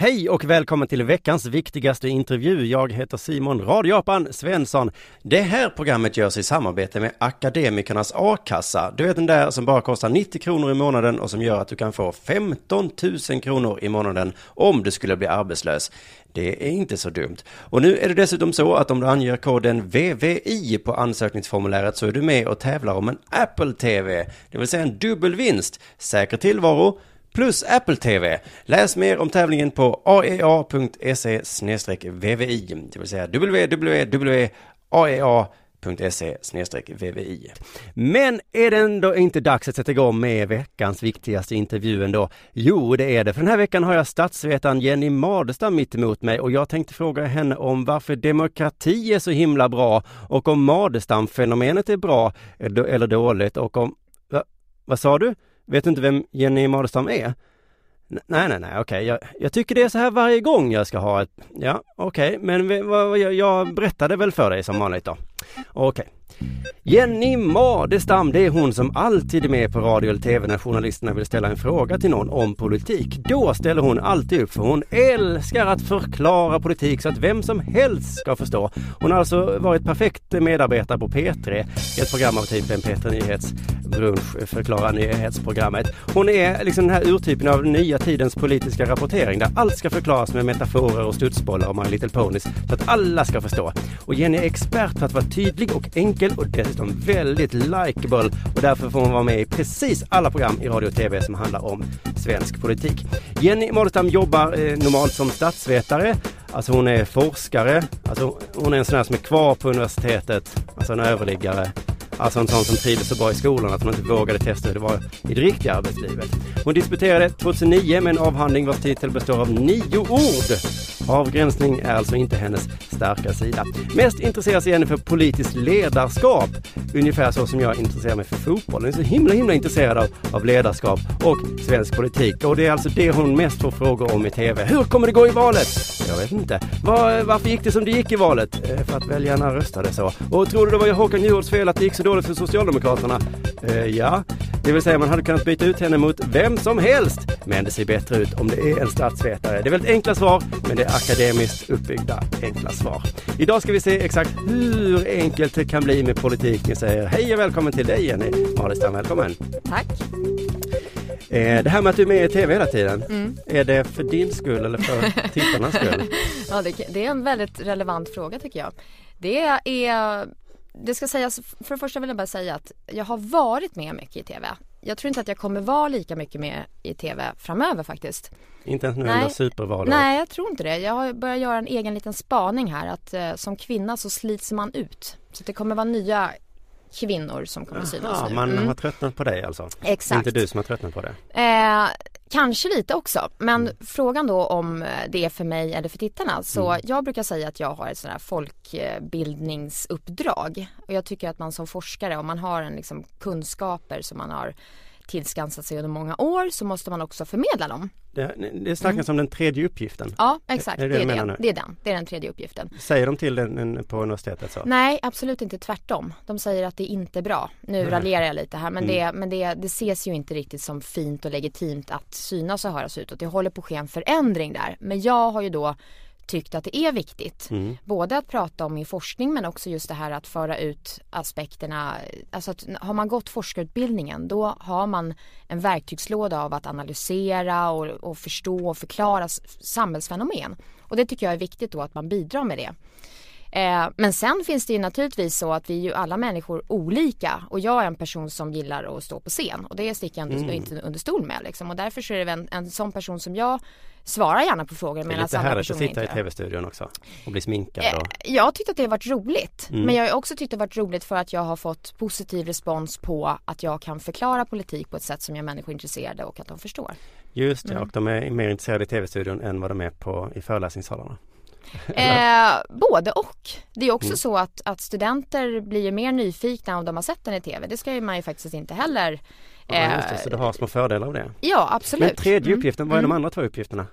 Hej och välkommen till veckans viktigaste intervju. Jag heter Simon Radioapan Svensson. Det här programmet görs i samarbete med Akademikernas A-kassa. Du vet den där som bara kostar 90 kronor i månaden och som gör att du kan få 15 000 kronor i månaden om du skulle bli arbetslös. Det är inte så dumt. Och nu är det dessutom så att om du anger koden VVI på ansökningsformuläret så är du med och tävlar om en Apple TV, det vill säga en dubbel vinst, säker tillvaro, plus Apple TV. Läs mer om tävlingen på aea.se vvi, det vill säga www.aea.se vvi. Men är det ändå inte dags att sätta igång med veckans viktigaste intervju ändå? Jo, det är det. För den här veckan har jag statsvetaren Jenny Madestam mitt emot mig och jag tänkte fråga henne om varför demokrati är så himla bra och om Madestam-fenomenet är bra eh, eller dåligt och om... Va, vad sa du? Vet du inte vem Jenny Madestam är? Nej, nej, nej, okej. Okay. Jag, jag, tycker det är så här varje gång jag ska ha ett... Ja, okej, okay. men vad, jag, jag berättade väl för dig som vanligt då. Okej. Okay. Jenny Madestam, det är hon som alltid är med på radio eller tv när journalisterna vill ställa en fråga till någon om politik. Då ställer hon alltid upp för hon älskar att förklara politik så att vem som helst ska förstå. Hon har alltså varit perfekt medarbetare på P3, ett program av typen P3 Nyhets brunch förklara nyhetsprogrammet. Hon är liksom den här urtypen av nya tidens politiska rapportering där allt ska förklaras med metaforer och studsbollar och My Little Ponies så att alla ska förstå. Och Jenny är expert på att vara tydlig och enkel och dessutom väldigt likeable och därför får hon vara med i precis alla program i radio och tv som handlar om svensk politik. Jenny Madestam jobbar eh, normalt som statsvetare, alltså hon är forskare, alltså hon är en sån här som är kvar på universitetet, alltså en överliggare Alltså en sån som trivdes så bra i skolan att hon inte vågade testa hur det var i det riktiga arbetslivet. Hon disputerade 2009 med en avhandling vars titel består av nio ord. Avgränsning är alltså inte hennes starka sida. Mest intresserar sig henne för politiskt ledarskap. Ungefär så som jag intresserar mig för fotboll. Hon är så himla, himla intresserad av, av ledarskap och svensk politik. Och det är alltså det hon mest får frågor om i TV. Hur kommer det gå i valet? Jag vet inte. Var, varför gick det som det gick i valet? Eh, för att väljarna röstade så. Och tror du det var Håkan Juholts fel att det gick så dåligt för Socialdemokraterna? Eh, ja, det vill säga man hade kunnat byta ut henne mot vem som helst. Men det ser bättre ut om det är en statsvetare. Det är väldigt enkla svar, men det är akademiskt uppbyggda enkla svar. Idag ska vi se exakt hur enkelt det kan bli med politik. Ni säger hej och välkommen till dig Jenny Madestam, välkommen. Tack. Eh, det här med att du är med i TV hela tiden, mm. är det för din skull eller för tittarnas skull? ja, det, det är en väldigt relevant fråga tycker jag. Det är det ska sägas, för det första vill jag bara säga att jag har varit med mycket i TV. Jag tror inte att jag kommer vara lika mycket med i TV framöver faktiskt. Inte ens nu under supervalet? Nej, jag tror inte det. Jag har börjat göra en egen liten spaning här att eh, som kvinna så slits man ut. Så det kommer vara nya kvinnor som kommer att synas nu. man mm. har tröttnat på dig alltså? Exakt. Inte du som har tröttnat på det? Eh, kanske lite också, men mm. frågan då om det är för mig eller för tittarna. Så mm. jag brukar säga att jag har ett sånt här folkbildningsuppdrag. Och jag tycker att man som forskare, om man har en liksom kunskaper som man har tillskansat sig under många år så måste man också förmedla dem. Det, det snackas mm. om den tredje uppgiften. Ja exakt, är det, det, är, det. det är den. Det är den tredje uppgiften. Säger de till den på universitetet så? Nej absolut inte tvärtom. De säger att det är inte bra. Nu Nej. raljerar jag lite här men, mm. det, men det, det ses ju inte riktigt som fint och legitimt att synas och höras utåt. Det håller på att ske en förändring där. Men jag har ju då tyckt att det är viktigt. Mm. Både att prata om i forskning men också just det här att föra ut aspekterna. Alltså att har man gått forskarutbildningen då har man en verktygslåda av att analysera och, och förstå och förklara samhällsfenomen. Och det tycker jag är viktigt då att man bidrar med det. Eh, men sen finns det ju naturligtvis så att vi är ju alla människor olika och jag är en person som gillar att stå på scen och det sticker jag inte, inte under stol med liksom. och därför så är det en, en sån person som jag svarar gärna på frågor Det är medan lite andra härligt att personer sitta i tv-studion också och bli sminkad Eh, och Jag tyckte att det har varit roligt. Mm. Men jag har också tyckt det har varit roligt för att jag har fått positiv respons på att jag kan förklara politik på ett sätt som gör människor intresserade och att de förstår. just Mm. det, och de är mer intresserade i tv-studion än vad de är på i föreläsningssalarna. Eh, både och. Det är också Mm. så att, att studenter blir mer nyfikna om de har sett den i tv. Det ska ju man ju faktiskt inte heller. Ja, Eh, just det, så du har små fördelar av det. ja, absolut. Men tredje Mm. uppgiften, vad är de andra två uppgifterna?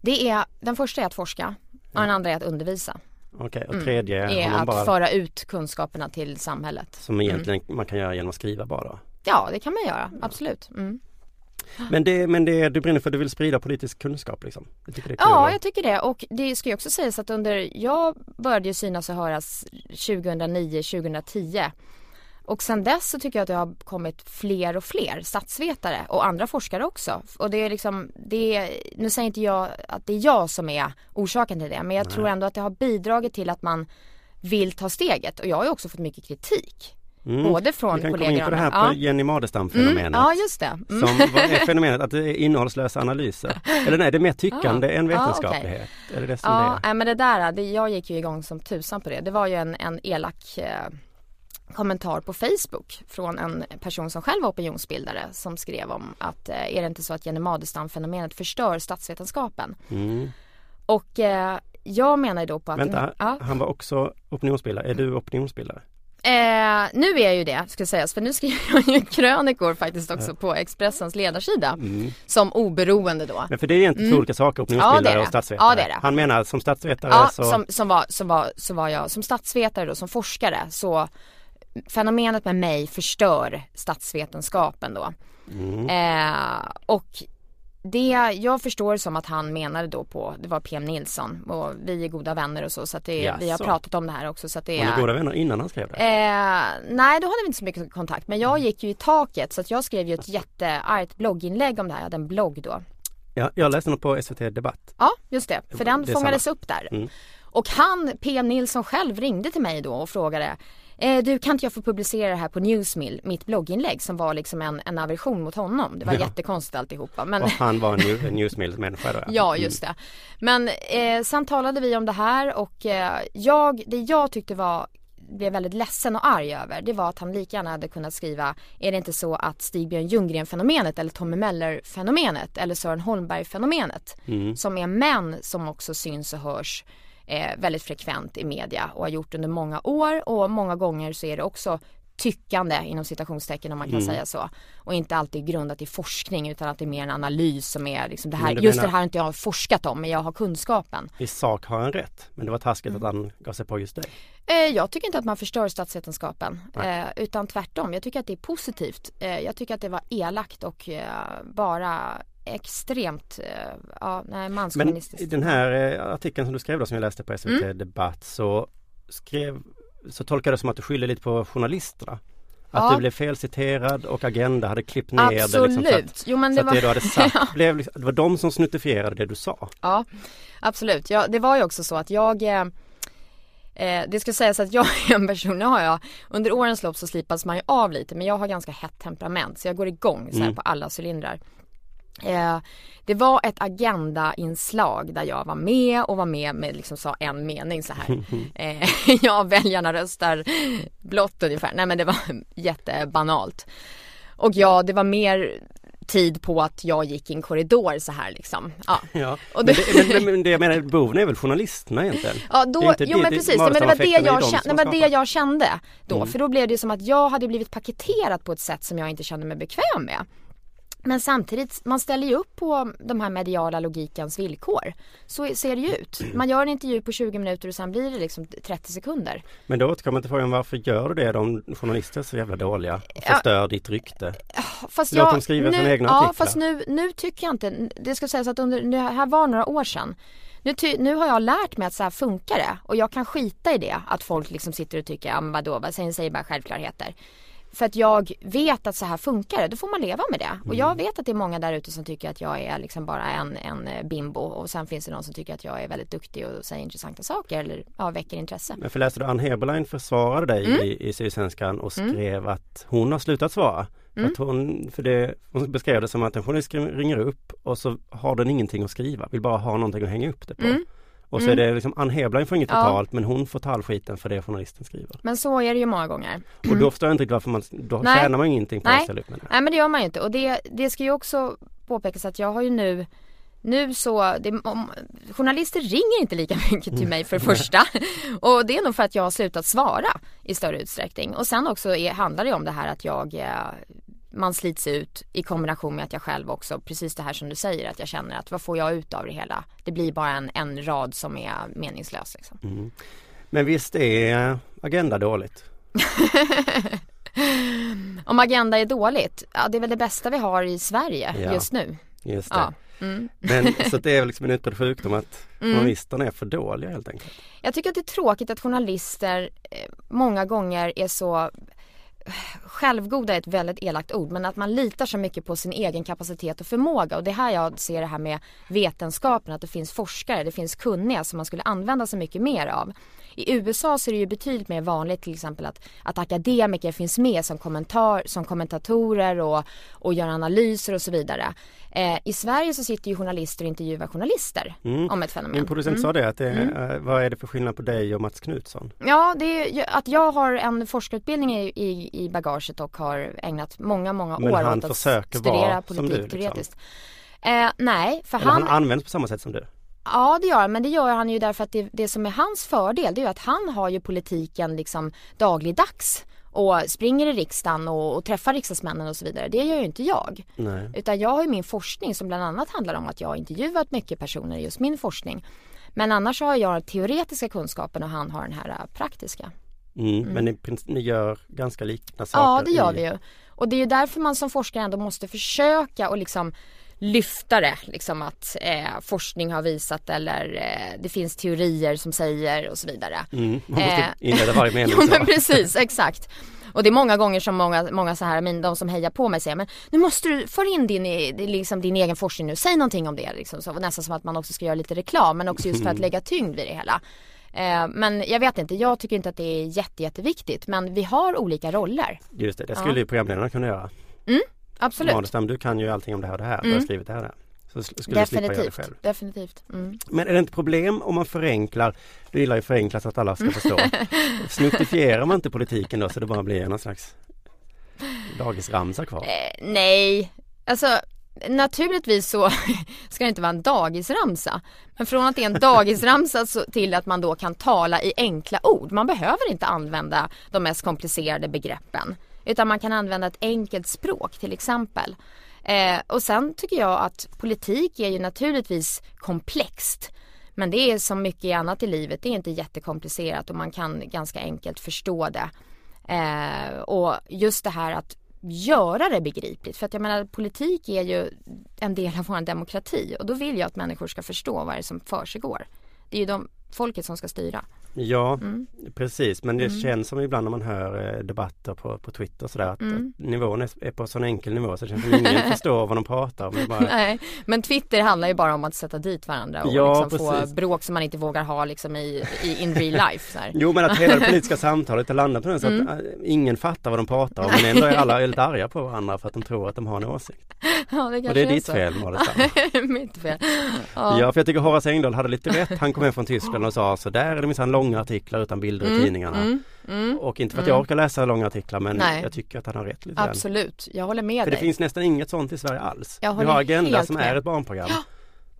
Det är, den första är att forska och den andra är att undervisa. Okej, och tredje Mm. Är att bara, föra ut kunskaperna till samhället. som egentligen man kan göra genom att skriva bara. Ja, det kan man göra. Absolut. Mm. Men det, men det du brinner för, du vill sprida politisk kunskap liksom? Du tycker det Ja, jag tycker det. Och det ska ju också sägas att under, jag började ju synas och höras 2009-2010. Och sen dess så tycker jag att det har kommit fler och fler statsvetare och andra forskare också. Och det är liksom, det är, nu säger inte jag att det är jag som är orsaken till det, men jag tror ändå att det har bidragit till att man vill ta steget. Och jag har ju också fått mycket kritik. Mm. Både från Vi kan kollegor komma in på det här på Jenny Madestam-fenomenet. Mm, ja, just det. Mm. Som, är fenomenet? Att det är innehållslösa analyser? Eller nej, det är mer tyckande Ah. än Ja, vetenskaplighet? Är det det som Ja, det är? men det där, det, jag gick ju igång som tusan på det. Det var ju en, en elak eh, kommentar på Facebook från en person som själv var opinionsbildare som skrev om att eh, är det inte så att Jenny Madestam-fenomenet förstör statsvetenskapen? Mm. Och eh, jag menar ju då på att... Vänta, Ja. han var också opinionsbildare. Är du opinionsbildare? Eh, nu är jag ju det, ska sägas, för nu skriver jag ju krönikor faktiskt också på Expressens ledarsida. Mm. Som oberoende då. Men för det är egentligen två olika saker, Mm. Ja, opinionsbildare är och statsvetare. Ja, det är det. Han menar som statsvetare Ja, så... som, som, var, som, var, så var jag som statsvetare då, som forskare så fenomenet med mig förstör statsvetenskapen då. Mm. Eh, och det jag förstår som att han menade då på, det var PM Nilsson och vi är goda vänner och så så att det, vi har pratat om det här också så att det Var ni är goda vänner innan han skrev det? Eh, nej, då hade vi inte så mycket kontakt. Men jag gick ju i taket så att jag skrev ju ett jätteargt blogginlägg om det här. Jag hade en blogg då. Ja, jag läste något på SVT Debatt. Ja, just det. För den Det är fångades upp där. Mm. Och han, PM Nilsson själv, ringde till mig då och frågade eh, du kan inte jag få publicera det här på Newsmill, mitt blogginlägg som var liksom en, en aversion mot honom. Det var Ja. jättekonstigt alltihopa. Men Och han var en new- en newsmill-människa då? Ja, just det. Men eh, sen talade vi om det här och eh, jag, det jag tyckte var blev väldigt ledsen och arg över det var att han lika gärna hade kunnat skriva Är det inte så att Stig-Björn Ljunggren-fenomenet eller Tommy Möller-fenomenet eller Sören Holmberg-fenomenet Mm. som är män som också syns och hörs eh, väldigt frekvent i media och har gjort under många år och många gånger så är det också tyckande inom citationstecken om man kan Mm. säga så. Och inte alltid grundat i forskning utan att det är mer en analys som är liksom det här, just menar- det här har inte jag forskat om men jag har kunskapen. I sak har han rätt, men det var taskigt Mm. att han gav sig på just dig. Eh, jag tycker inte att man förstör statsvetenskapen eh, utan tvärtom. Jag tycker att det är positivt. Eh, jag tycker att det var elakt och eh, bara extremt eh, ja, nej, Men i den här eh, artikeln som du skrev då som jag läste på SVT Mm. Debatt så skrev så tolkade jag det som att du skyller lite på journalisterna. Att Ja. du blev felciterad och Agenda hade klippt ner det. Absolut. Liksom, så att, jo, men så det att var... det du hade sagt blev liksom, det var de som snuttifierade det du sa. Ja, absolut. Ja, det var ju också så att jag eh, eh, det ska sägas att jag är en person, nu har jag under årens lopp så slipas man ju av lite men jag har ganska hett temperament så jag går igång så här Mm. på alla cylindrar. Eh, det var ett agendainslag där jag var med och var med med liksom sa en mening så här. Eh, ja, väljarna röstar blått ungefär. Nej men det var jättebanalt. Och ja, det var mer tid på att jag gick i en korridor så här liksom. Ja. Ja. Och Men, det- det, men, men det jag menar, boven är väl journalisterna egentligen? Ja Det då, inte jo det- men det- precis, Nej, men det var det jag de kände, det var det jag kände då. Mm. För då blev det som att jag hade blivit paketerad på ett sätt som jag inte kände mig bekväm med. Men samtidigt, man ställer ju upp på de här mediala logikens villkor. Så ser det ju ut. Man gör en intervju på 20 minuter och sen blir det liksom 30 sekunder. Men då återkommer till frågan varför gör du det? De journalister är så jävla dåliga förstör ja. ditt rykte. Fast Låt dem skriva sina egna ja, artiklar. Fast nu, nu tycker jag inte, det ska sägas att under, det här var några år sedan. Nu, ty, nu har jag lärt mig att så här funkar det och jag kan skita i det att folk liksom sitter och tycker, ja men vadå, vad säger, säger bara självklarheter. För att jag vet att så här funkar det, då får man leva med det. Och jag vet att det är många där ute som tycker att jag är liksom bara en, en eh, bimbo och sen finns det någon som tycker att jag är väldigt duktig och säger intressanta saker eller ja, väcker intresse. Men för läste du Ann Heberlein försvarade dig mm. i, i Sydsvenskan och mm. skrev mm. att hon har slutat svara. För, mm. att hon, för det, hon beskrev det som att en journalist ringer upp och så har den ingenting att skriva, vill bara ha någonting att hänga upp det på. Mm. Och så mm. är det liksom Ann Heblein får inget ja. betalt men hon får tallskiten för det journalisten skriver. Men så är det ju många gånger. Och då mm. förstår jag inte riktigt varför man, då Nej. tjänar man ingenting på Nej. att ställa upp med det. Nej men det gör man ju inte och det, det ska ju också påpekas att jag har ju nu nu så, det, om, journalister ringer inte lika mycket till mig för det första. Och det är nog för att jag har slutat svara i större utsträckning. Och sen också är, handlar det om det här att jag eh, man slits ut i kombination med att jag själv också, precis det här som du säger, att jag känner att vad får jag ut av det hela? Det blir bara en, en rad som är meningslös. Liksom. Mm. Men visst är Agenda dåligt? Om Agenda är dåligt? Ja, det är väl det bästa vi har i Sverige ja, just nu. Just det. Ja. Mm. Men så det är liksom en utbredd sjukdom att mm. journalisterna är för dåliga helt enkelt. Jag tycker att det är tråkigt att journalister eh, många gånger är så självgoda är ett väldigt elakt ord men att man litar så mycket på sin egen kapacitet och förmåga och det är här jag ser det här med vetenskapen att det finns forskare, det finns kunniga som man skulle använda sig mycket mer av. I USA så är det ju betydligt mer vanligt till exempel att, att akademiker finns med som, kommentar, som kommentatorer och, och gör analyser och så vidare. Eh, I Sverige så sitter ju journalister och intervjuar journalister mm. om ett fenomen. Min producent mm. sa det, att det, mm. Eh, vad är det för skillnad på dig och Mats Knutsson? Ja, det är att jag har en forskarutbildning i, i, i bagaget och har ägnat många, många Men år åt att studera politik liksom. teoretiskt. Eh, nej, för Eller han... han används på samma sätt som du? Ja det gör han, men det gör han ju därför att det, det som är hans fördel det är ju att han har ju politiken liksom dagligdags och springer i riksdagen och, och träffar riksdagsmännen och så vidare. Det gör ju inte jag. Nej. Utan jag har ju min forskning som bland annat handlar om att jag har intervjuat mycket personer i just min forskning. Men annars har jag teoretiska kunskapen och han har den här äh, praktiska. Mm, mm. Men ni, ni, gör ganska liknande saker? Ja det gör i... vi ju. Och det är ju därför man som forskare ändå måste försöka och liksom lyfta det, liksom att eh, forskning har visat eller eh, det finns teorier som säger och så vidare. Mm, man måste eh, inleda varje mening ja, men precis, exakt. Och det är många gånger som många, många så här, de som hejar på mig säger men nu måste du föra in din, liksom, din egen forskning nu, säg någonting om det liksom. Så, nästan som att man också ska göra lite reklam men också just för att lägga tyngd vid det hela. Eh, men jag vet inte, jag tycker inte att det är jätte, jätteviktigt men vi har olika roller. Just det, det skulle ja. programledarna kunna göra. Mm. Absolut. Madestam, du kan ju allting om det här och det här. Mm. Du har mm. skrivit det här. och det Så skulle definitivt, du slippa göra det själv. Definitivt. Mm. Men är det inte problem om man förenklar? Du gillar ju förenklat så att alla ska förstå. Snuttifierar man inte politiken då så det bara blir någon slags dagisramsa kvar? Eh, nej, alltså Naturligtvis så ska det inte vara en dagisramsa. Men från att det är en dagisramsa till att man då kan tala i enkla ord. Man behöver inte använda de mest komplicerade begreppen. Utan man kan använda ett enkelt språk till exempel. Eh, och sen tycker jag att politik är ju naturligtvis komplext. Men det är som mycket annat i livet, det är inte jättekomplicerat och man kan ganska enkelt förstå det. Eh, och just det här att göra det begripligt. För att jag menar politik är ju en del av vår demokrati och då vill jag att människor ska förstå vad det är som försiggår. Det är ju de, folket som ska styra. Ja mm. precis men det mm. känns som ibland när man hör eh, debatter på, på Twitter sådär att, mm. att nivån är, är på sån enkel nivå så det känns som ingen förstår vad de pratar om. Bara... Nej, men Twitter handlar ju bara om att sätta dit varandra och ja, liksom få bråk som man inte vågar ha liksom i, i in real life. Jo men att hela det politiska samtalet har landat på den så att mm. äh, ingen fattar vad de pratar om men ändå är alla väldigt arga på varandra för att de tror att de har en åsikt. Ja, det och det är, är ditt så. fel Mitt fel. Ja. ja för jag tycker Horace Engdahl hade lite rätt. Han kom hem från Tyskland och sa så där är det minsann långa artiklar utan bilder mm, i tidningarna. Mm, mm, och inte för att jag mm. orkar läsa långa artiklar men Nej. jag tycker att han har rätt lite Absolut, jag håller med för dig. det finns nästan inget sånt i Sverige alls. Jag Vi har Agenda som med. är ett barnprogram. Ja,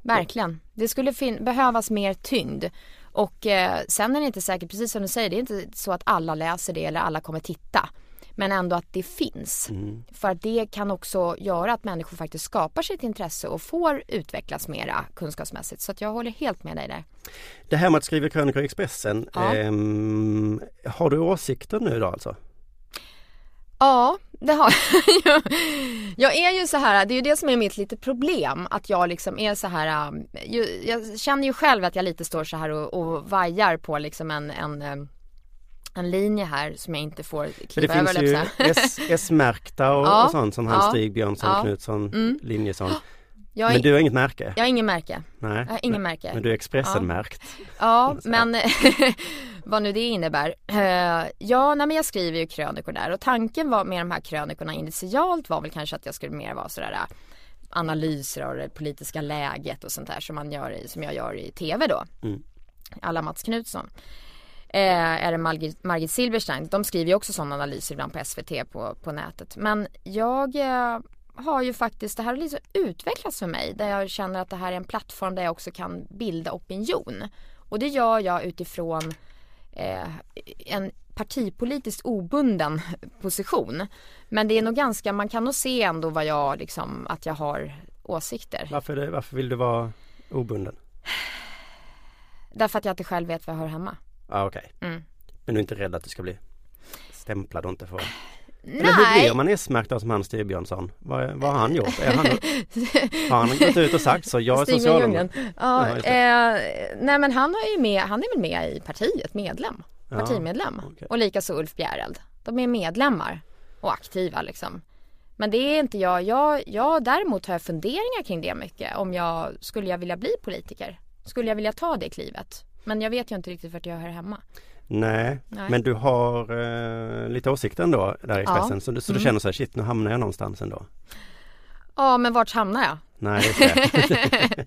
verkligen. Det skulle behövas mer tyngd. Och eh, sen är det inte säkert, precis som du säger, det är inte så att alla läser det eller alla kommer titta. Men ändå att det finns. Mm. För att det kan också göra att människor faktiskt skapar sitt intresse och får utvecklas mera kunskapsmässigt. Så jag håller helt med dig där. Det här med att skriva krönikor i Expressen, Ja. ehm, har du åsikter nu då alltså? Ja, det har jag. Jag är ju så här, det är ju det som är mitt lite problem. Att jag liksom är så här, um, jag känner ju själv att jag lite står så här och, och vajar på liksom en, en, um, en linje här som jag inte får det kliva över. finns höll ju S-märkta och, Ja. och sånt som han Ja. Stig Björnsson, Ja. Knutsson, Mm. Linjesson. Jag, Men är, du har inget märke? jag har ingen märke. Nej. Jag har ingen märke. Men du är Expressen-märkt? Ja, men vad nu det innebär. Eh, ja, nej, men jag skriver ju krönikor där och tanken var med de här krönikorna initialt var väl kanske att jag skulle mer vara sådär äh, analyser av det politiska läget och sånt där som man gör i, som jag gör i tv då. Mm. Alla Mats Knutsson. Eh, eller Margit, Margit Silberstein. De skriver ju också sådana analyser ibland på SVT på, på nätet. Men jag eh, har ju faktiskt, det här har liksom utvecklats för mig där jag känner att det här är en plattform där jag också kan bilda opinion. Och det gör jag utifrån eh, en partipolitiskt obunden position. Men det är nog ganska, man kan nog se ändå vad jag liksom, att jag har åsikter. Varför, det, varför vill du vara obunden? Därför att jag inte själv vet var jag hör hemma. Ja okej. Mm. Men du är inte rädd att du ska bli stämplad och inte få? Eller hur Nej, blir man S-märkt som han Stig Björnsson? Vad, vad har han gjort? Han, har han gått ut och sagt så? Jag är socialdemokrat. Ja, Ja, eh, nej men han är ju med, han är väl med i partiet, medlem. Ja, Partimedlem. okej. Och likaså Ulf Bjäreld. De är medlemmar och aktiva liksom. Men det är inte jag. jag. Jag däremot har jag funderingar kring det mycket. Om jag, skulle jag vilja bli politiker? Skulle jag vilja ta det klivet? Men jag vet ju inte riktigt vart jag hör hemma. Nej, Nej. men du har eh, lite åsikter ändå där i Ja. Expressen så, du, så du Mm. känner så här, shit nu hamnar jag någonstans ändå. Ja, men vart hamnar jag? Nej, det.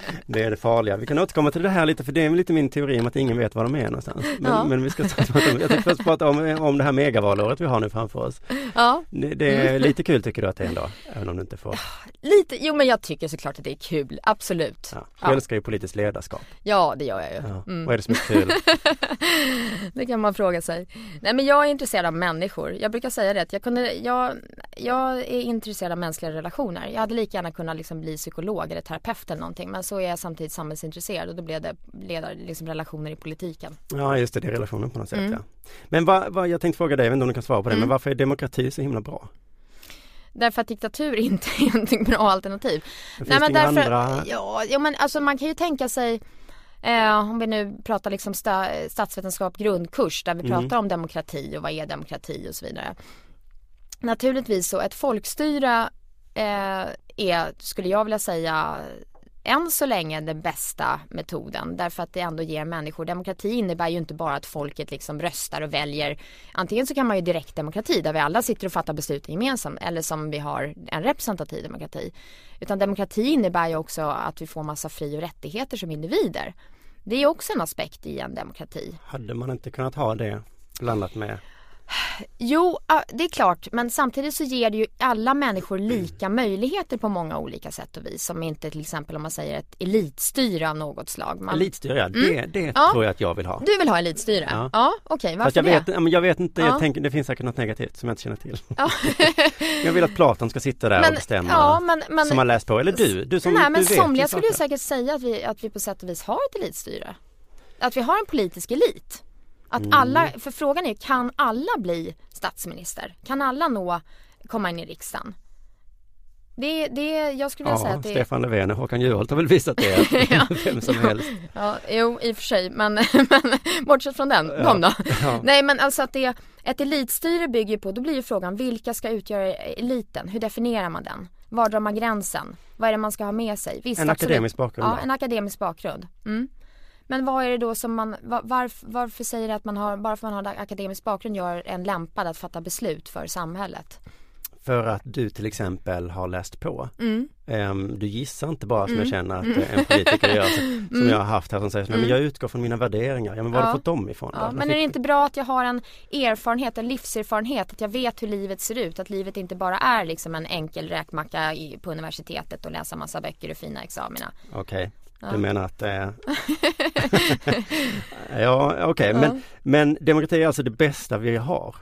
det är det farliga. Vi kan återkomma till det här lite för det är lite min teori om att ingen vet var de är någonstans. Men, Ja. men vi ska prata om, jag tänkte först prata om, om det här megavalåret vi har nu framför oss. Ja, Det, det är lite kul tycker du att det är ändå, även om du inte får. lite. Jo, men jag tycker såklart att det är kul. Absolut. Ja. Ja, Du älskar ju politiskt ledarskap. ja det gör jag ju. Ja. Mm. Vad är det som är kul? Det kan man fråga sig. Nej men jag är intresserad av människor. Jag brukar säga det att jag, kunde, jag, jag är intresserad av mänskliga relationer. Jag hade lika gärna kunnat liksom bli psykolog eller terapeut eller någonting. Men så är jag samtidigt samhällsintresserad och då blev det leda, liksom relationer i politiken. Ja just det, det är relationen på något sätt Mm. ja. Men vad, vad, jag tänkte fråga dig, jag vet inte om du kan svara på det, Mm. men varför är demokrati så himla bra? Därför att diktatur inte är någonting bra alternativ. Det Nej men därför, andra... ja, ja men alltså man kan ju tänka sig Eh, om vi nu pratar liksom sta, statsvetenskap grundkurs där vi Mm. pratar om demokrati och vad är demokrati och så vidare. Naturligtvis så ett folkstyre eh, är, skulle jag vilja säga, än så länge den bästa metoden därför att det ändå ger människor, demokrati innebär ju inte bara att folket liksom röstar och väljer, antingen så kan man ju direktdemokrati där vi alla sitter och fattar beslut gemensamt eller som vi har en representativ demokrati. Utan demokrati innebär ju också att vi får massa fri och rättigheter som individer. Det är också en aspekt i en demokrati. Hade man inte kunnat ha det blandat med Jo, ja, det är klart, men samtidigt så ger det ju alla människor lika möjligheter på många olika sätt och vis. Som inte till exempel om man säger ett elitstyre av något slag. Man, elitstyre? Ja, det, det Mm. Ja. tror jag att jag vill ha. Du vill ha elitstyre? Ja. Ja, okej, varför Fast jag det? vet, ja, jag vet inte, Ja. jag tänker, det finns säkert något negativt som jag inte känner till. Ja. jag vill att Platon ska sitta där och Men, bestämma ja, men, men, som har läst på, eller du, du som nej, du men vet somliga skulle ju säkert säga att vi, att vi på sätt och vis har ett elitstyre. Att vi har en politisk elit. Att Mm. alla, för frågan är, kan alla bli statsminister? Kan alla nå, komma in i riksdagen? Det, det, jag skulle vilja säga Ja, att det Stefan Löfven och Håkan Juholt har väl visat det, Ja. vem som helst. Ja, jo i och för sig men, men bortsett från den, Ja. de då. Ja. Nej men alltså att det, ett elitstyre bygger på, då blir ju frågan vilka ska utgöra eliten? Hur definierar man den? Var drar man gränsen? Vad är det man ska ha med sig? Visst, En absolut. akademisk bakgrund Ja, en akademisk bakgrund. Mm. Men vad är det då som man, va- varf, varför säger det att man har, bara för att man har akademisk bakgrund gör en lämpad att fatta beslut för samhället? För att du till exempel har läst på. Mm. Ehm, du gissar inte bara som jag känner att eh, en politiker gör, så- som jag har haft här som säger, nej men jag utgår från mina värderingar. Ja men var har Mm. Ja. du fått dem ifrån? Ja, men är det inte bra att jag har en erfarenhet, en livserfarenhet, att jag vet hur livet ser ut, att livet inte bara är liksom en enkel räkmacka i, på universitetet och läsa massa böcker och fina examina. Okej, Ja. du menar att eh... Ja okej, men, men demokrati är alltså det bästa vi har.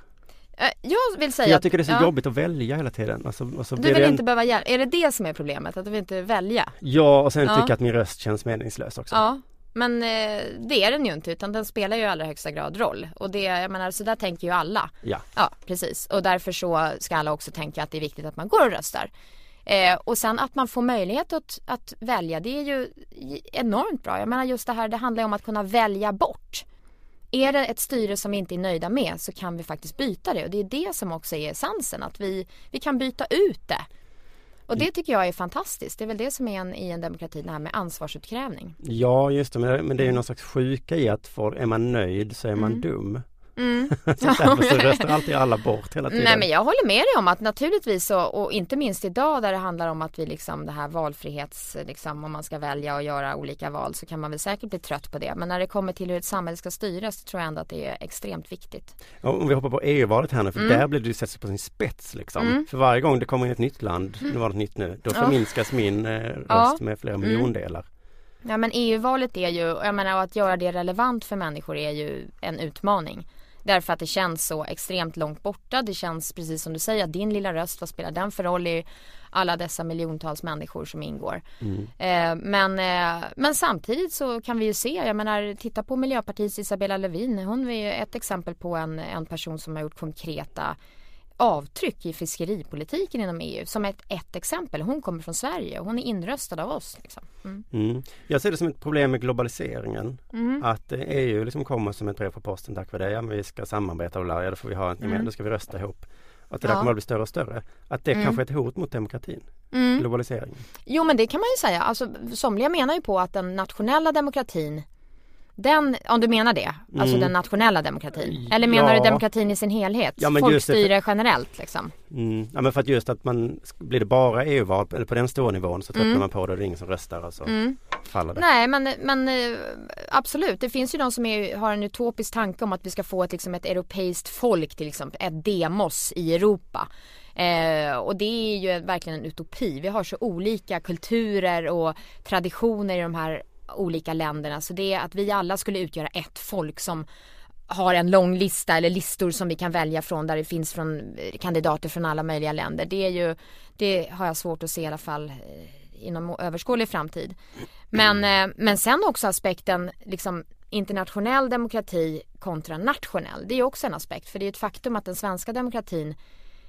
Eh, Jag vill säga jag tycker det är så ja, jobbigt att välja hela tiden. Alltså, och så Du vill det en... inte behöva hjälp. Är det det som är problemet? Att du vill inte välja? Ja, och sen Ja. tycker jag att min röst känns meningslös också. Ja. Men eh, det är den ju inte utan den spelar ju i allra högsta grad roll. Och det, jag menar så där tänker ju alla. Ja. Ja precis. Och därför så ska alla också tänka att det är viktigt att man går och röstar. Eh, och sen att man får möjlighet att, att välja det är ju enormt bra. Jag menar just det här det handlar om att kunna välja bort. Är det ett styre som vi inte är nöjda med så kan vi faktiskt byta det och det är det som också är essensen att vi, vi kan byta ut det. Och det tycker jag är fantastiskt. Det är väl det som är en, i en demokrati, det här med ansvarsutkrävning. Ja, just det. Men, det är ju någon slags sjuka i att för, är man nöjd så är man dum. Mm. så därför så röstar alltid alla bort hela tiden. Nej men jag håller med dig om att naturligtvis så, och inte minst idag där det handlar om att vi liksom det här valfrihets, liksom om man ska välja och göra olika val så kan man väl säkert bli trött på det. Men när det kommer till hur ett samhälle ska styras så tror jag ändå att det är extremt viktigt. Ja, Om vi hoppar på EU-valet här nu, för Mm. där blir det ju sätts på sin spets liksom. För varje gång det kommer in ett nytt land, nu var det ett nytt nu, då förminskas min eh, röst Ja. med flera Mm. miljondelar. Ja men EU-valet är ju, jag menar att göra det relevant för människor är ju en utmaning. Därför att det känns så extremt långt borta. Det känns precis som du säger, att din lilla röst, vad spelar den för roll i alla dessa miljontals människor som ingår. Eh, men, eh, men samtidigt så kan vi ju se, jag menar titta på Miljöpartiets Isabella Lövin. Hon är ju ett exempel på en, en person som har gjort konkreta avtryck i fiskeripolitiken inom EU. Som ett, ett exempel. Hon kommer från Sverige och hon är inröstad av oss. Liksom. Mm. Mm. Jag ser det som ett problem med globaliseringen. Mm. Att eh, EU liksom kommer som ett brev på posten tack vare det. Ja men vi ska samarbeta och la, ja då får vi ha, mm. då ska vi rösta ihop. Att det där Ja. kommer att bli större och större. Att det Mm. kanske är ett hot mot demokratin. Mm. Globaliseringen. Jo men det kan man ju säga. Alltså, somliga menar ju på att den nationella demokratin den, om du menar det, alltså Mm. den nationella demokratin. Eller menar Ja. du demokratin i sin helhet? Ja, det, Folkstyre generellt liksom. Mm. Ja men för att just att man, blir det bara EU-val, eller på den stora nivån så tröttnar Mm. man på det och det är ingen som röstar och så faller det. Nej men, men eh, absolut, det finns ju de som är, har en utopisk tanke om att vi ska få ett, liksom, ett europeiskt folk till exempel, ett demos i Europa. Eh, och det är ju verkligen en utopi. Vi har så olika kulturer och traditioner i de här olika länderna. Så det är att vi alla skulle utgöra ett folk som har en lång lista eller listor som vi kan välja från där det finns från eh, kandidater från alla möjliga länder. Det är ju, det har jag svårt att se i alla fall eh, inom överskådlig framtid. Men, eh, men sen också aspekten liksom internationell demokrati kontra nationell. Det är också en aspekt för det är ett faktum att den svenska demokratin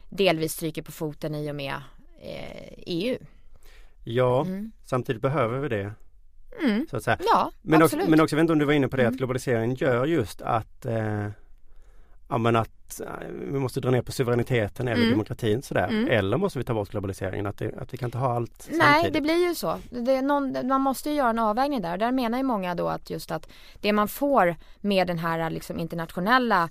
delvis stryker på foten i och med EU. Ja, Mm. samtidigt behöver vi det. Så att säga. Ja, Men också, absolut. Mm. men också, jag vet inte om du var inne på det, att globaliseringen gör just att eh, Ja men att eh, vi måste dra ner på suveräniteten eller Mm. demokratin sådär. Eller måste vi ta bort globaliseringen? Att, det, att vi kan inte ha allt Nej, samtidigt? det blir ju så. Någon, man måste ju göra en avvägning där. Där menar ju många då att just att det man får med den här liksom internationella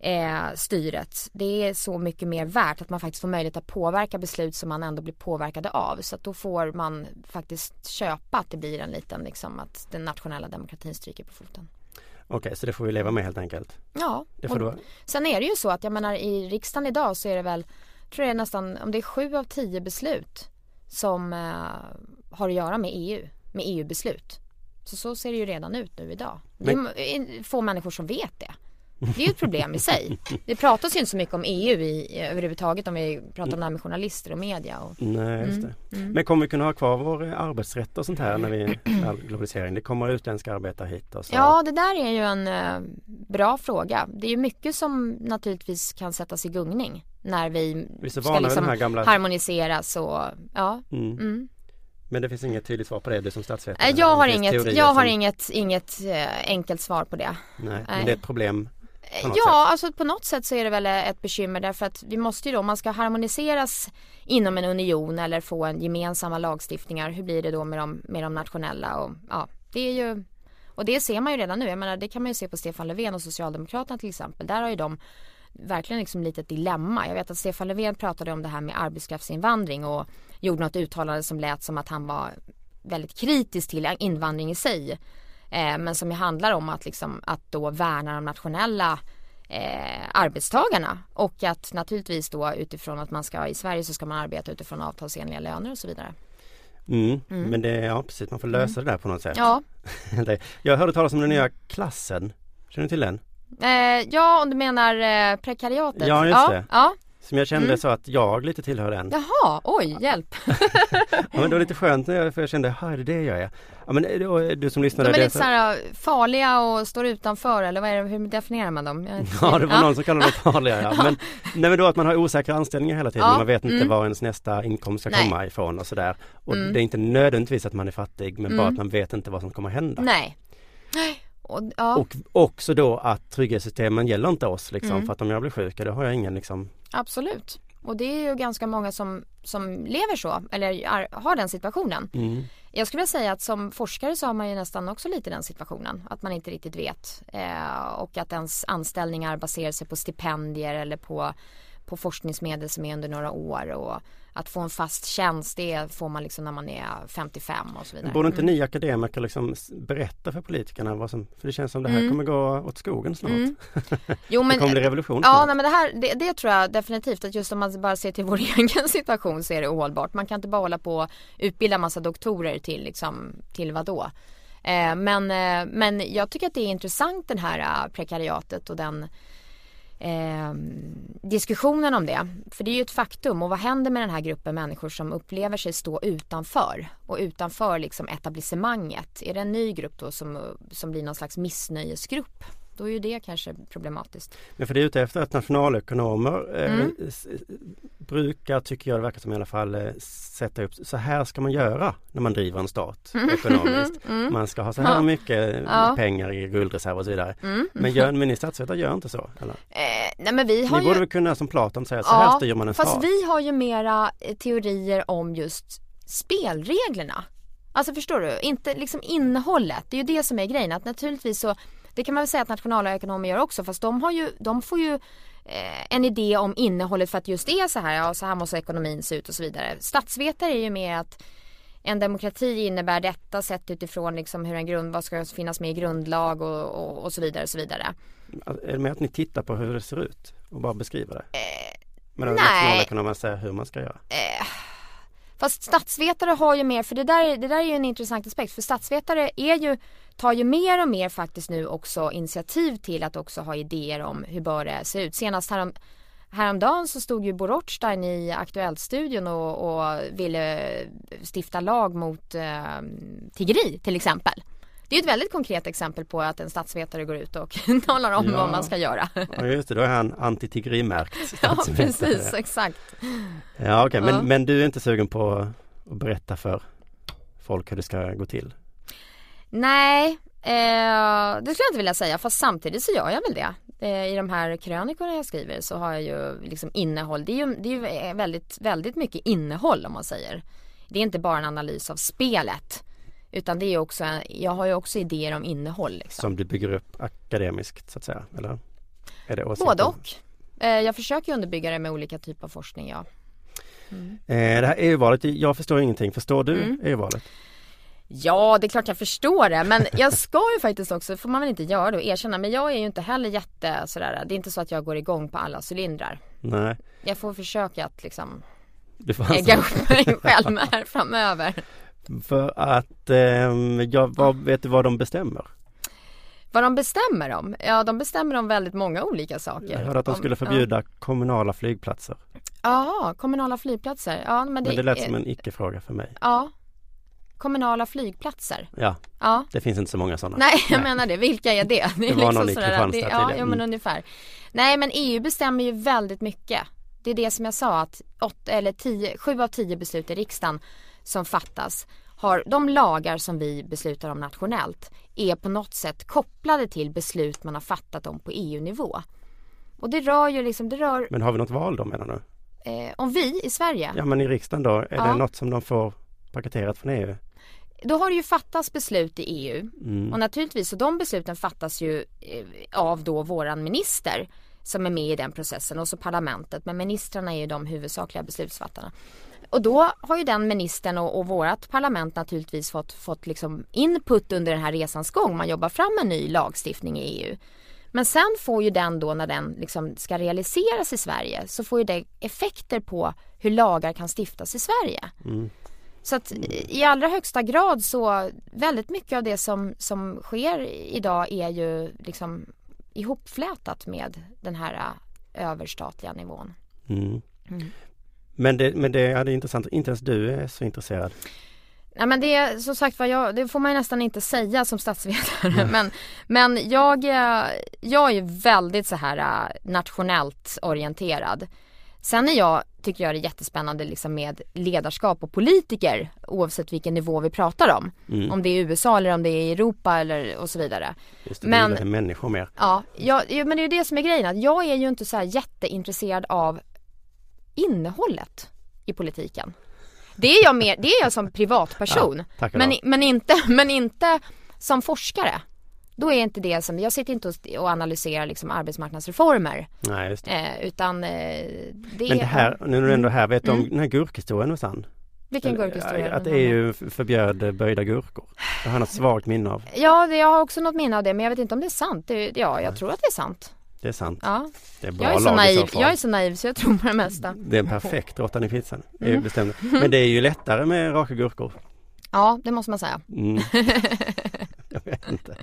eh, styret, det är så mycket mer värt att man faktiskt får möjlighet att påverka beslut som man ändå blir påverkade av. Så att då får man faktiskt köpa att det blir en liten liksom att den nationella demokratin stryker på foten. Okej, så det får vi leva med helt enkelt. Ja, Det får och du sen är det ju så att jag menar i riksdagen idag så är det väl, tror jag nästan, om det är sju av tio beslut som eh, har att göra med EU, med EU-beslut. Så så ser det ju redan ut nu idag. Det är få människor som vet det. Det är ju ett problem i sig. Det pratas ju inte så mycket om EU i, överhuvudtaget om vi pratar om det här med journalister och media. Och, Nej, just Mm, det. Men kommer vi kunna ha kvar vår eh, arbetsrätt och sånt här när vi globalisering? Det kommer utländska arbetare hit och så. Ja, det där är ju en eh, bra fråga. Det är ju mycket som naturligtvis kan sättas i gungning när vi, Vi ska liksom gamla- harmoniseras och ja. Mm. Mm. Men det finns inget tydligt svar på det, du som statsvetare? Eh, Jag har inget, jag har som- inget, inget enkelt svar på det. Nej, men Nej. det är ett problem Ja, alltså på något sätt så är det väl ett bekymmer därför att vi måste ju då, om man ska harmoniseras inom en union eller få en gemensamma lagstiftningar, hur blir det då med de, med de nationella och ja, det är ju och det ser man ju redan nu, jag menar det kan man ju se på Stefan Löfven och Socialdemokraterna till exempel, där har ju de verkligen liksom lite ett dilemma. Jag vet att Stefan Löfven pratade om det här med arbetskraftsinvandring och gjorde något uttalande som lät som att han var väldigt kritisk till invandring i sig. Eh, men som handlar om att, liksom, att då värna de nationella eh, arbetstagarna och att naturligtvis då utifrån att man ska i Sverige så ska man arbeta utifrån avtalsenliga löner och så vidare. mm. Men det, ja precis, man får lösa det där på något sätt. Ja, Jag hörde talas om den nya klassen. Känner du till den? Eh, ja, om du menar eh, prekariatet. Ja, just ja, det. Ja. Som jag kände Mm. så att jag lite tillhör den. Jaha, oj, hjälp. Ja, men det var lite skönt när jag, för jag kände, ja det är det jag är. Ja men då, du som De lyssnade. är det lite så här farliga och står utanför eller vad är det, hur definierar man dem? Jag är Ja det var någon som kallade det farliga ja. Men, nej men då att man har osäkra anställningar hela tiden. Ja, Man vet inte mm. var ens nästa inkomst ska Nej. komma ifrån och sådär. Och Mm. det är inte nödvändigtvis att man är fattig men bara Mm. att man vet inte vad som kommer hända. Nej. Nej. Och, ja, Och också då att trygghetssystemen gäller inte oss liksom. Mm. För att om jag blir sjuk, då har jag ingen liksom absolut. Och det är ju ganska många som, som lever så, eller är, har den situationen. mm. Jag skulle vilja säga att som forskare så har man ju nästan också lite den situationen. Att man inte riktigt vet. Eh, och att ens anställningar baserar sig på stipendier eller på, på forskningsmedel som är under några år. Och att få en fast tjänst det får man liksom när man är 55 och så vidare. Borde inte Mm. ni akademiker liksom berätta för politikerna vad som, för det känns som det här Mm. kommer gå åt skogen snart. Mm. Jo, det kommer bli revolution Ja, snart. nej, men det här, det, det tror jag definitivt att just om man bara ser till vår egen situation så är det ohållbart. Man kan inte bara hålla på och utbilda massa doktorer till liksom, till vad då? Eh, men, eh, men jag tycker att det är intressant den här eh, prekariatet och den eh, diskussionen om det. För det är ju ett faktum och vad händer med den här gruppen människor som upplever sig stå utanför och utanför liksom etablissemanget? Är det en ny grupp då som, som blir någon slags missnöjesgrupp? Då är ju det kanske problematiskt. Men för det är ute efter att nationalekonomer eh, Mm. s- brukar, tycker jag det verkar som i alla fall, eh, sätta upp så här ska man göra när man driver en stat ekonomiskt. Man ska ha så här Ja. mycket eh, Ja. pengar i guldreserv och så vidare. Mm. Men, gör, men ni statsvetare gör inte så? Eller? Eh, nej men vi har Ni ju... borde väl kunna som Platon säga så här styr man en fast stat. vi har ju mera eh, teorier om just spelreglerna. Alltså förstår du? Inte liksom innehållet. Det är ju det som är grejen. Att naturligtvis så, det kan man väl säga att nationalekonomer gör också. Fast de, har ju, de får ju eh, en idé om innehållet för att just det är så här. Ja, så här måste ekonomin se ut och så vidare. Statsvetare är ju mer att en demokrati innebär detta sett utifrån liksom hur en grund, vad ska finnas med i grundlag och, och, och så vidare. Och så vidare. Är det med att ni tittar på hur det ser ut och bara beskriver det? Men Eh, nej. nationalekonomer säger hur man ska göra. Fast statsvetare har ju mer, för det där, det där är ju en intressant aspekt. För statsvetare är ju, tar ju mer och mer faktiskt nu också initiativ till att också ha idéer om hur bör det se ut. Senast härom, häromdagen så stod ju Bo Rothstein i Aktuellt-studion och, och ville stifta lag mot eh, tiggeri till exempel. Det är ett väldigt konkret exempel på att en statsvetare går ut och talar om Ja. vad man ska göra. Ja just det, då är han antitiggerimärkt ja, precis, exakt. Ja okej, men, Ja. men du är inte sugen på att berätta för folk hur det ska gå till? Nej, eh, det skulle jag inte vilja säga. Fast samtidigt så gör jag väl det. Eh, I de här krönikorna jag skriver så har jag ju liksom innehåll. Det är ju, det är ju väldigt, väldigt mycket innehåll om man säger. Det är inte bara en analys av spelet. Utan det är också, jag har ju också idéer om innehåll. Liksom. Som du bygger upp akademiskt så att säga, eller? Är det åsikten? Både och. Eh, jag försöker underbygga det med olika typer av forskning, ja. Eh, det här EU-valet, jag förstår ingenting. Förstår du Mm. EU-valet? Ja, det är klart jag förstår det. Men jag ska ju faktiskt också, får man väl inte göra då, erkänna. Men jag är ju inte heller jätte sådär, det är inte så att jag går igång på alla cylindrar. Nej, Jag får försöka att liksom du får ägga alltså, upp mig själv här framöver. För att, ehm, jag, vad, vet du vad de bestämmer? Vad de bestämmer om? Ja, de bestämmer om väldigt många olika saker. Jag hörde att de skulle förbjuda kommunala flygplatser. Ja, kommunala flygplatser. Ja, men det, Men det lät som en icke-fråga för mig. Ja, kommunala flygplatser. Ja, Ja. det finns inte så många sådana. Nej, jag menar det. Vilka är det? Det, är liksom Det var någon i Kristianstad Ja, ja, men Mm. ungefär. Nej, men EU bestämmer ju väldigt mycket. Det är det som jag sa att åtta, eller tio, sju av tio beslut i riksdagen som fattas har de lagar som vi beslutar om nationellt är på något sätt kopplade till beslut man har fattat om på EU-nivå. Och det rör ju liksom, det rör, Men har vi något val då menar du? eh, om vi i Sverige, Ja men i riksdagen då, är Ja. det något som de får paketerat från EU? då har det ju fattats beslut i EU Mm. Och naturligtvis, så de besluten fattas ju eh, av då våran minister som är med i den processen och så parlamentet. Men ministrarna är ju de huvudsakliga beslutsfattarna. Och då har ju den ministern och, och vårat parlament naturligtvis fått, fått liksom input under den här resans gång. Man jobbar fram en ny lagstiftning i EU. Men sen får ju den då när den liksom ska realiseras i Sverige så får ju det effekter på hur lagar kan stiftas i Sverige. Så att i allra högsta grad så väldigt mycket av det som, som sker idag är ju liksom ihopflätat med den här eh, överstatliga nivån. Mm. Mm. Men, det, men det, ja, det är intressant, inte ens du är så intresserad. Ja, men det är som sagt jag, det får man ju nästan inte säga som statsvetare. Men, men jag, eh, jag är väldigt så här eh, nationellt orienterad. Sen är jag, tycker jag det är jättespännande liksom med ledarskap och politiker oavsett vilken nivå vi pratar om. Mm. Om det är USA eller om det är Europa eller och så vidare. Just det, Men- det är människor mer. Ja, ja, men det är ju det som är grejen. Att jag är ju inte så här jätteintresserad av innehållet i politiken. Det är jag, mer, det är jag som privatperson. Ja, men, men, inte, men inte som forskare. Då är inte det som, jag sitter inte och, analyserar liksom arbetsmarknadsreformer. Nej, just det. Eh, utan eh, det Men det är, här, nu när du ändå är här, vet du om Mm. den här gurkhistorien var sann? vilken gurkhistoria? Att EU förbjöd eh, böjda gurkor. Det har jag något svagt minne av. Ja, jag har också något minne av det men jag vet inte om det är sant. Det, ja, jag tror att det är sant. Det är sant. Ja. Det är bra Jag är, så naiv, jag är så naiv så jag tror på det mesta. Det är en perfekt råttan i pizzan. Mm. ju bestämt. Men det är ju lättare med raka gurkor. Ja, det måste man säga. Mm. jag vet inte.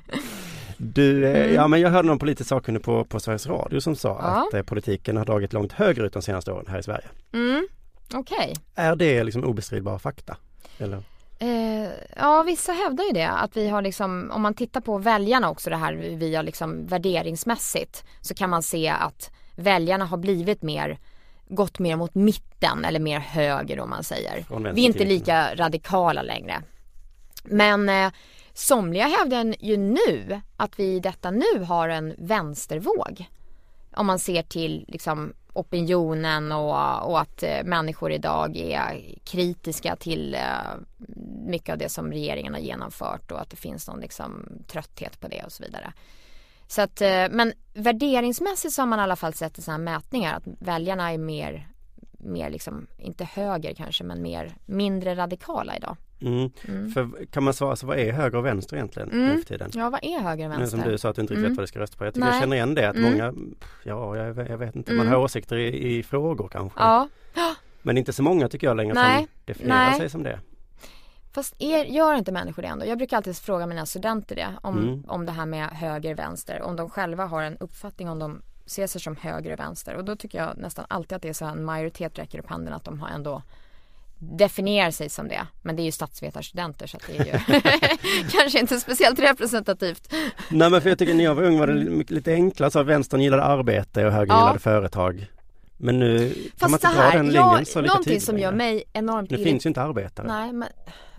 Du, eh, Mm. ja men jag hörde någon politisk sakkunnig på, på Sveriges Radio som sa Ja. att eh, politiken har dragit långt högre ut de senaste åren här i Sverige. Mm, okej. Är det liksom obestridbara fakta? Eller? Eh, ja, vissa hävdar ju det. Att vi har liksom, om man tittar på väljarna också det här via liksom värderingsmässigt så kan man se att väljarna har blivit mer, gått mer mot mitten eller mer höger om man säger. Vi är inte lika radikala längre. Men eh, somliga hävdar ju nu att vi i detta nu har en vänstervåg. Om man ser till liksom opinionen och, och att eh, människor idag är kritiska till eh, mycket av det som regeringen har genomfört och att det finns någon liksom trötthet på det och så vidare. Så att, eh, men värderingsmässigt så har man i alla fall sett i sådana här mätningar att väljarna är mer, mer liksom, inte höger kanske, men mer, mindre radikala idag. Mm. För kan man svara, så vad är höger och vänster egentligen Mm. nu för tiden? Ja, vad är höger och vänster? som du sa att du inte riktigt Mm. vet vad du ska rösta på. Jag tycker Nej. jag känner igen det att Mm. många, ja jag, vet- jag vet inte, man Mm. har åsikter i, i frågor kanske. Ja, Men inte så många tycker jag längre Nej. som definierar Nej. sig som det. Fast är, gör inte människor det ändå? Jag brukar alltid fråga mina studenter det om, Mm. om det här med höger vänster. Om de själva har en uppfattning om de ser sig som höger och vänster. Och då tycker jag nästan alltid att det är så här en majoritet räcker upp handen att de har ändå definierar sig som det. Men det är ju statsvetarstudenter så att det är ju kanske inte speciellt representativt. Nej men för jag tycker när jag var ung var det li- lite enklare så vänstern gillade arbete och högern Ja. gillade företag. Men nu kan man Fast inte dra den linjen jag, så lika någonting som gör mig enormt Nu irrit- finns ju inte arbetare. Nej men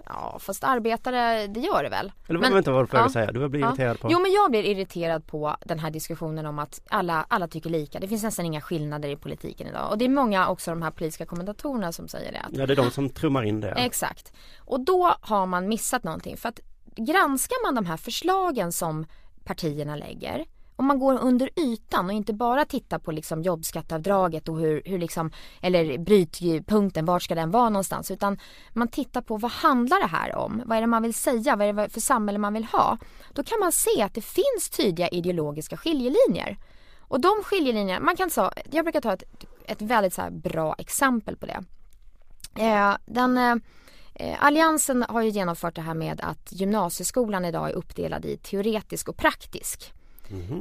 Ja fast arbetare det gör det väl. Eller Men- vänta vad du ja. att säga? Du blir Ja. irriterad på? Jo men jag blir irriterad på den här diskussionen om att alla, alla tycker lika. Det finns nästan inga skillnader i politiken idag. Och det är många också de här politiska kommentatorerna som säger det. Att, Ja det är de som trummar in det. Exakt. Och då har man missat någonting. För att granskar man de här förslagen som partierna lägger om man går under ytan och inte bara tittar på liksom jobbskatteavdraget och hur, hur liksom, eller brytpunkten, var ska den vara någonstans? Utan man tittar på vad handlar det här om? Vad är det man vill säga? Vad är det för samhälle man vill ha? Då kan man se att det finns tydliga ideologiska skiljelinjer. Och de skiljelinjerna, man kan ta, jag brukar ta ett, ett väldigt så här bra exempel på det. Eh, den, eh, Alliansen har ju genomfört det här med att gymnasieskolan idag är uppdelad i teoretisk och praktisk.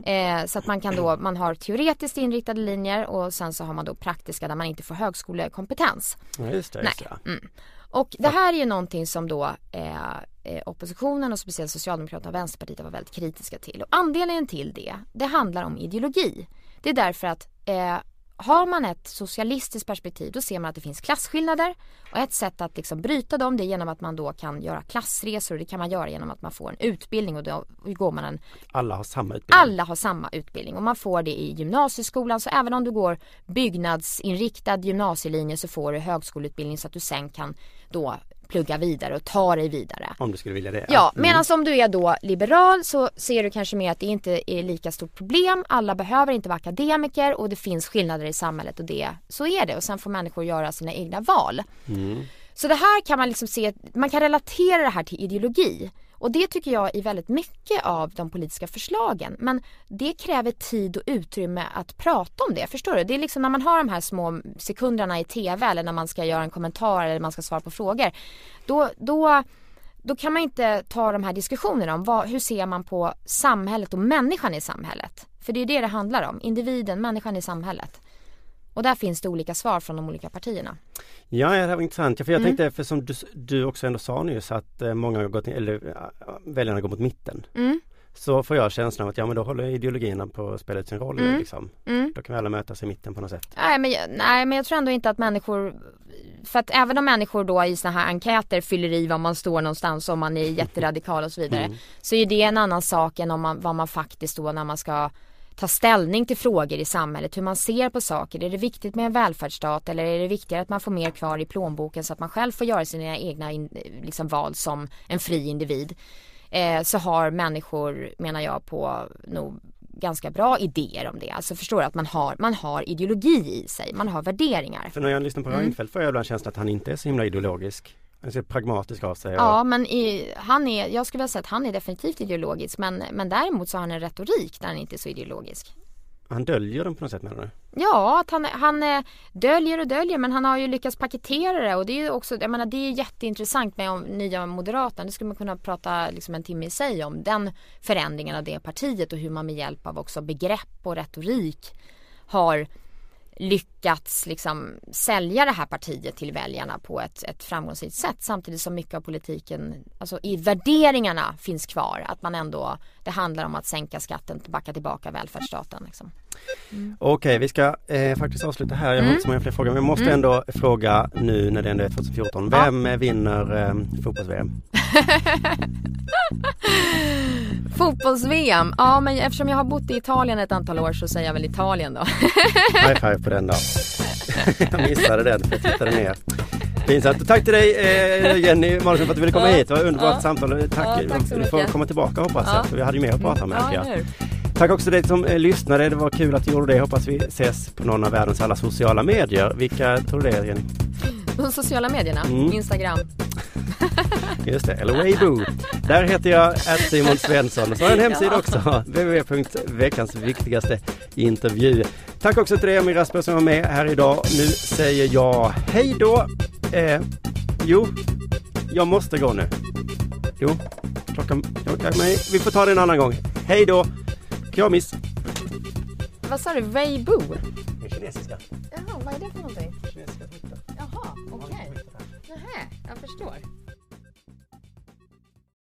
Eh, så att man kan då, man har teoretiskt inriktade linjer och sen så har man då praktiska där man inte får högskolekompetens. Ja, just det, just det. Mm. Och det här är ju någonting som då eh, eh, oppositionen och speciellt Socialdemokraterna och Vänsterpartiet var väldigt kritiska till. Och anledningen till det, det handlar om ideologi. Det är därför att eh, har man ett socialistiskt perspektiv då ser man att det finns klasskillnader och ett sätt att liksom bryta dem det är genom att man då kan göra klassresor. Och det kan man göra genom att man får en utbildning. Och då går man en Alla har samma utbildning. alla har samma utbildning. Och man får det i gymnasieskolan. Så även om du går byggnadsinriktad gymnasielinje så får du högskoleutbildning så att du sen kan då plugga vidare och ta dig vidare. Om du skulle vilja det. Ja, Mm. medan om du är då liberal så ser du kanske mer att det inte är lika stort problem. Alla behöver inte vara akademiker och det finns skillnader i samhället och det, så är det. Och sen får människor göra sina egna val. Så det här kan man liksom se, man kan relatera det här till ideologi. Och det tycker jag är väldigt mycket av de politiska förslagen. Men det kräver tid och utrymme att prata om det. Förstår du? Det är liksom när man har de här små sekunderna i TV eller när man ska göra en kommentar eller man ska svara på frågor. Då, då, då kan man inte ta de här diskussionerna om vad, hur ser man på samhället och människan i samhället. För det är det det handlar om, individen, människan i samhället. Och där finns det olika svar från de olika partierna. Ja, det här var intressant. För jag Mm. tänkte, för som du, du också ändå sa nyss att eh, många har gått, eller väljarna går mot mitten. Mm. Så får jag känslan av att ja men då håller ideologierna på att spela ut sin roll Mm. liksom. Mm. Då kan vi alla mötas i mitten på något sätt. Nej men, jag- nej men jag tror ändå inte att människor För att även om människor då i såna här enkäter fyller i var man står någonstans om man är jätteradikal och så vidare Så är det en annan sak än om man, vad man faktiskt då när man ska ta ställning till frågor i samhället, hur man ser på saker. Är det viktigt med en välfärdsstat eller är det viktigare att man får mer kvar i plånboken så att man själv får göra sina egna in, liksom, val som en fri individ. Eh, så har människor, menar jag, på nog ganska bra idéer om det. Alltså förstår du att man har, man har ideologi i sig, man har värderingar. För när jag lyssnar på Mm. Reinfeldt får jag ibland känslan att han inte är så himla ideologisk. Han ser pragmatisk av sig. Ja men i, han är, jag skulle vilja säga att han är definitivt ideologisk men, men däremot så har han en retorik där han inte är så ideologisk. Han döljer den på något sätt menar du? Ja, att han, han eh, döljer och döljer men han har ju lyckats paketera det och det är ju också, jag menar det är jätteintressant med om nya Moderaterna. Det skulle man kunna prata liksom en timme i sig om. Den förändringen av det partiet och hur man med hjälp av också begrepp och retorik har lyckats liksom sälja det här partiet till väljarna på ett, ett framgångsrikt sätt samtidigt som mycket av politiken, alltså i värderingarna finns kvar. Att man ändå, det handlar om att sänka skatten, backa tillbaka välfärdsstaten. Liksom. Okej, vi ska eh, faktiskt avsluta här. Jag har Mm. inte så många fler frågor. Men jag måste ändå fråga nu när det ändå är 2014. Ja. Vem eh, vinner eh, fotbolls-VM? Fotbolls-VM, ja men eftersom jag har bott i Italien ett antal år så säger jag väl Italien då. High five på den då. jag missade den för jag tittade ner. Pinsamt. Tack till dig eh, Jenny Marsson för att du ville komma Ja. hit. Det var underbart Ja. samtal. Tack. Ja, tack du får komma tillbaka hoppas Ja. jag. För vi hade ju mer att prata om Ja? Tack också dig som eh, lyssnade. Det var kul att du gjorde det. Hoppas vi ses på någon av världens alla sociala medier. Vilka tror du det är Jenny? De sociala medierna, Mm. Instagram. Just det, eller Weibo. Där heter jag Simon Svensson. Så har jag en hemsida Ja. också. www.veckans viktigaste intervju. Tack också till dig Emil Rasper som var med här idag. Nu säger jag hej då. Eh, jo, jag måste gå nu. Jo, klockan... nej, vi får ta det en annan gång. Hej då. Kramis. Vad sa du, Weibo? Kinesiska. Jaha, vad är det för någonting? Okej. Nähä, jag förstår.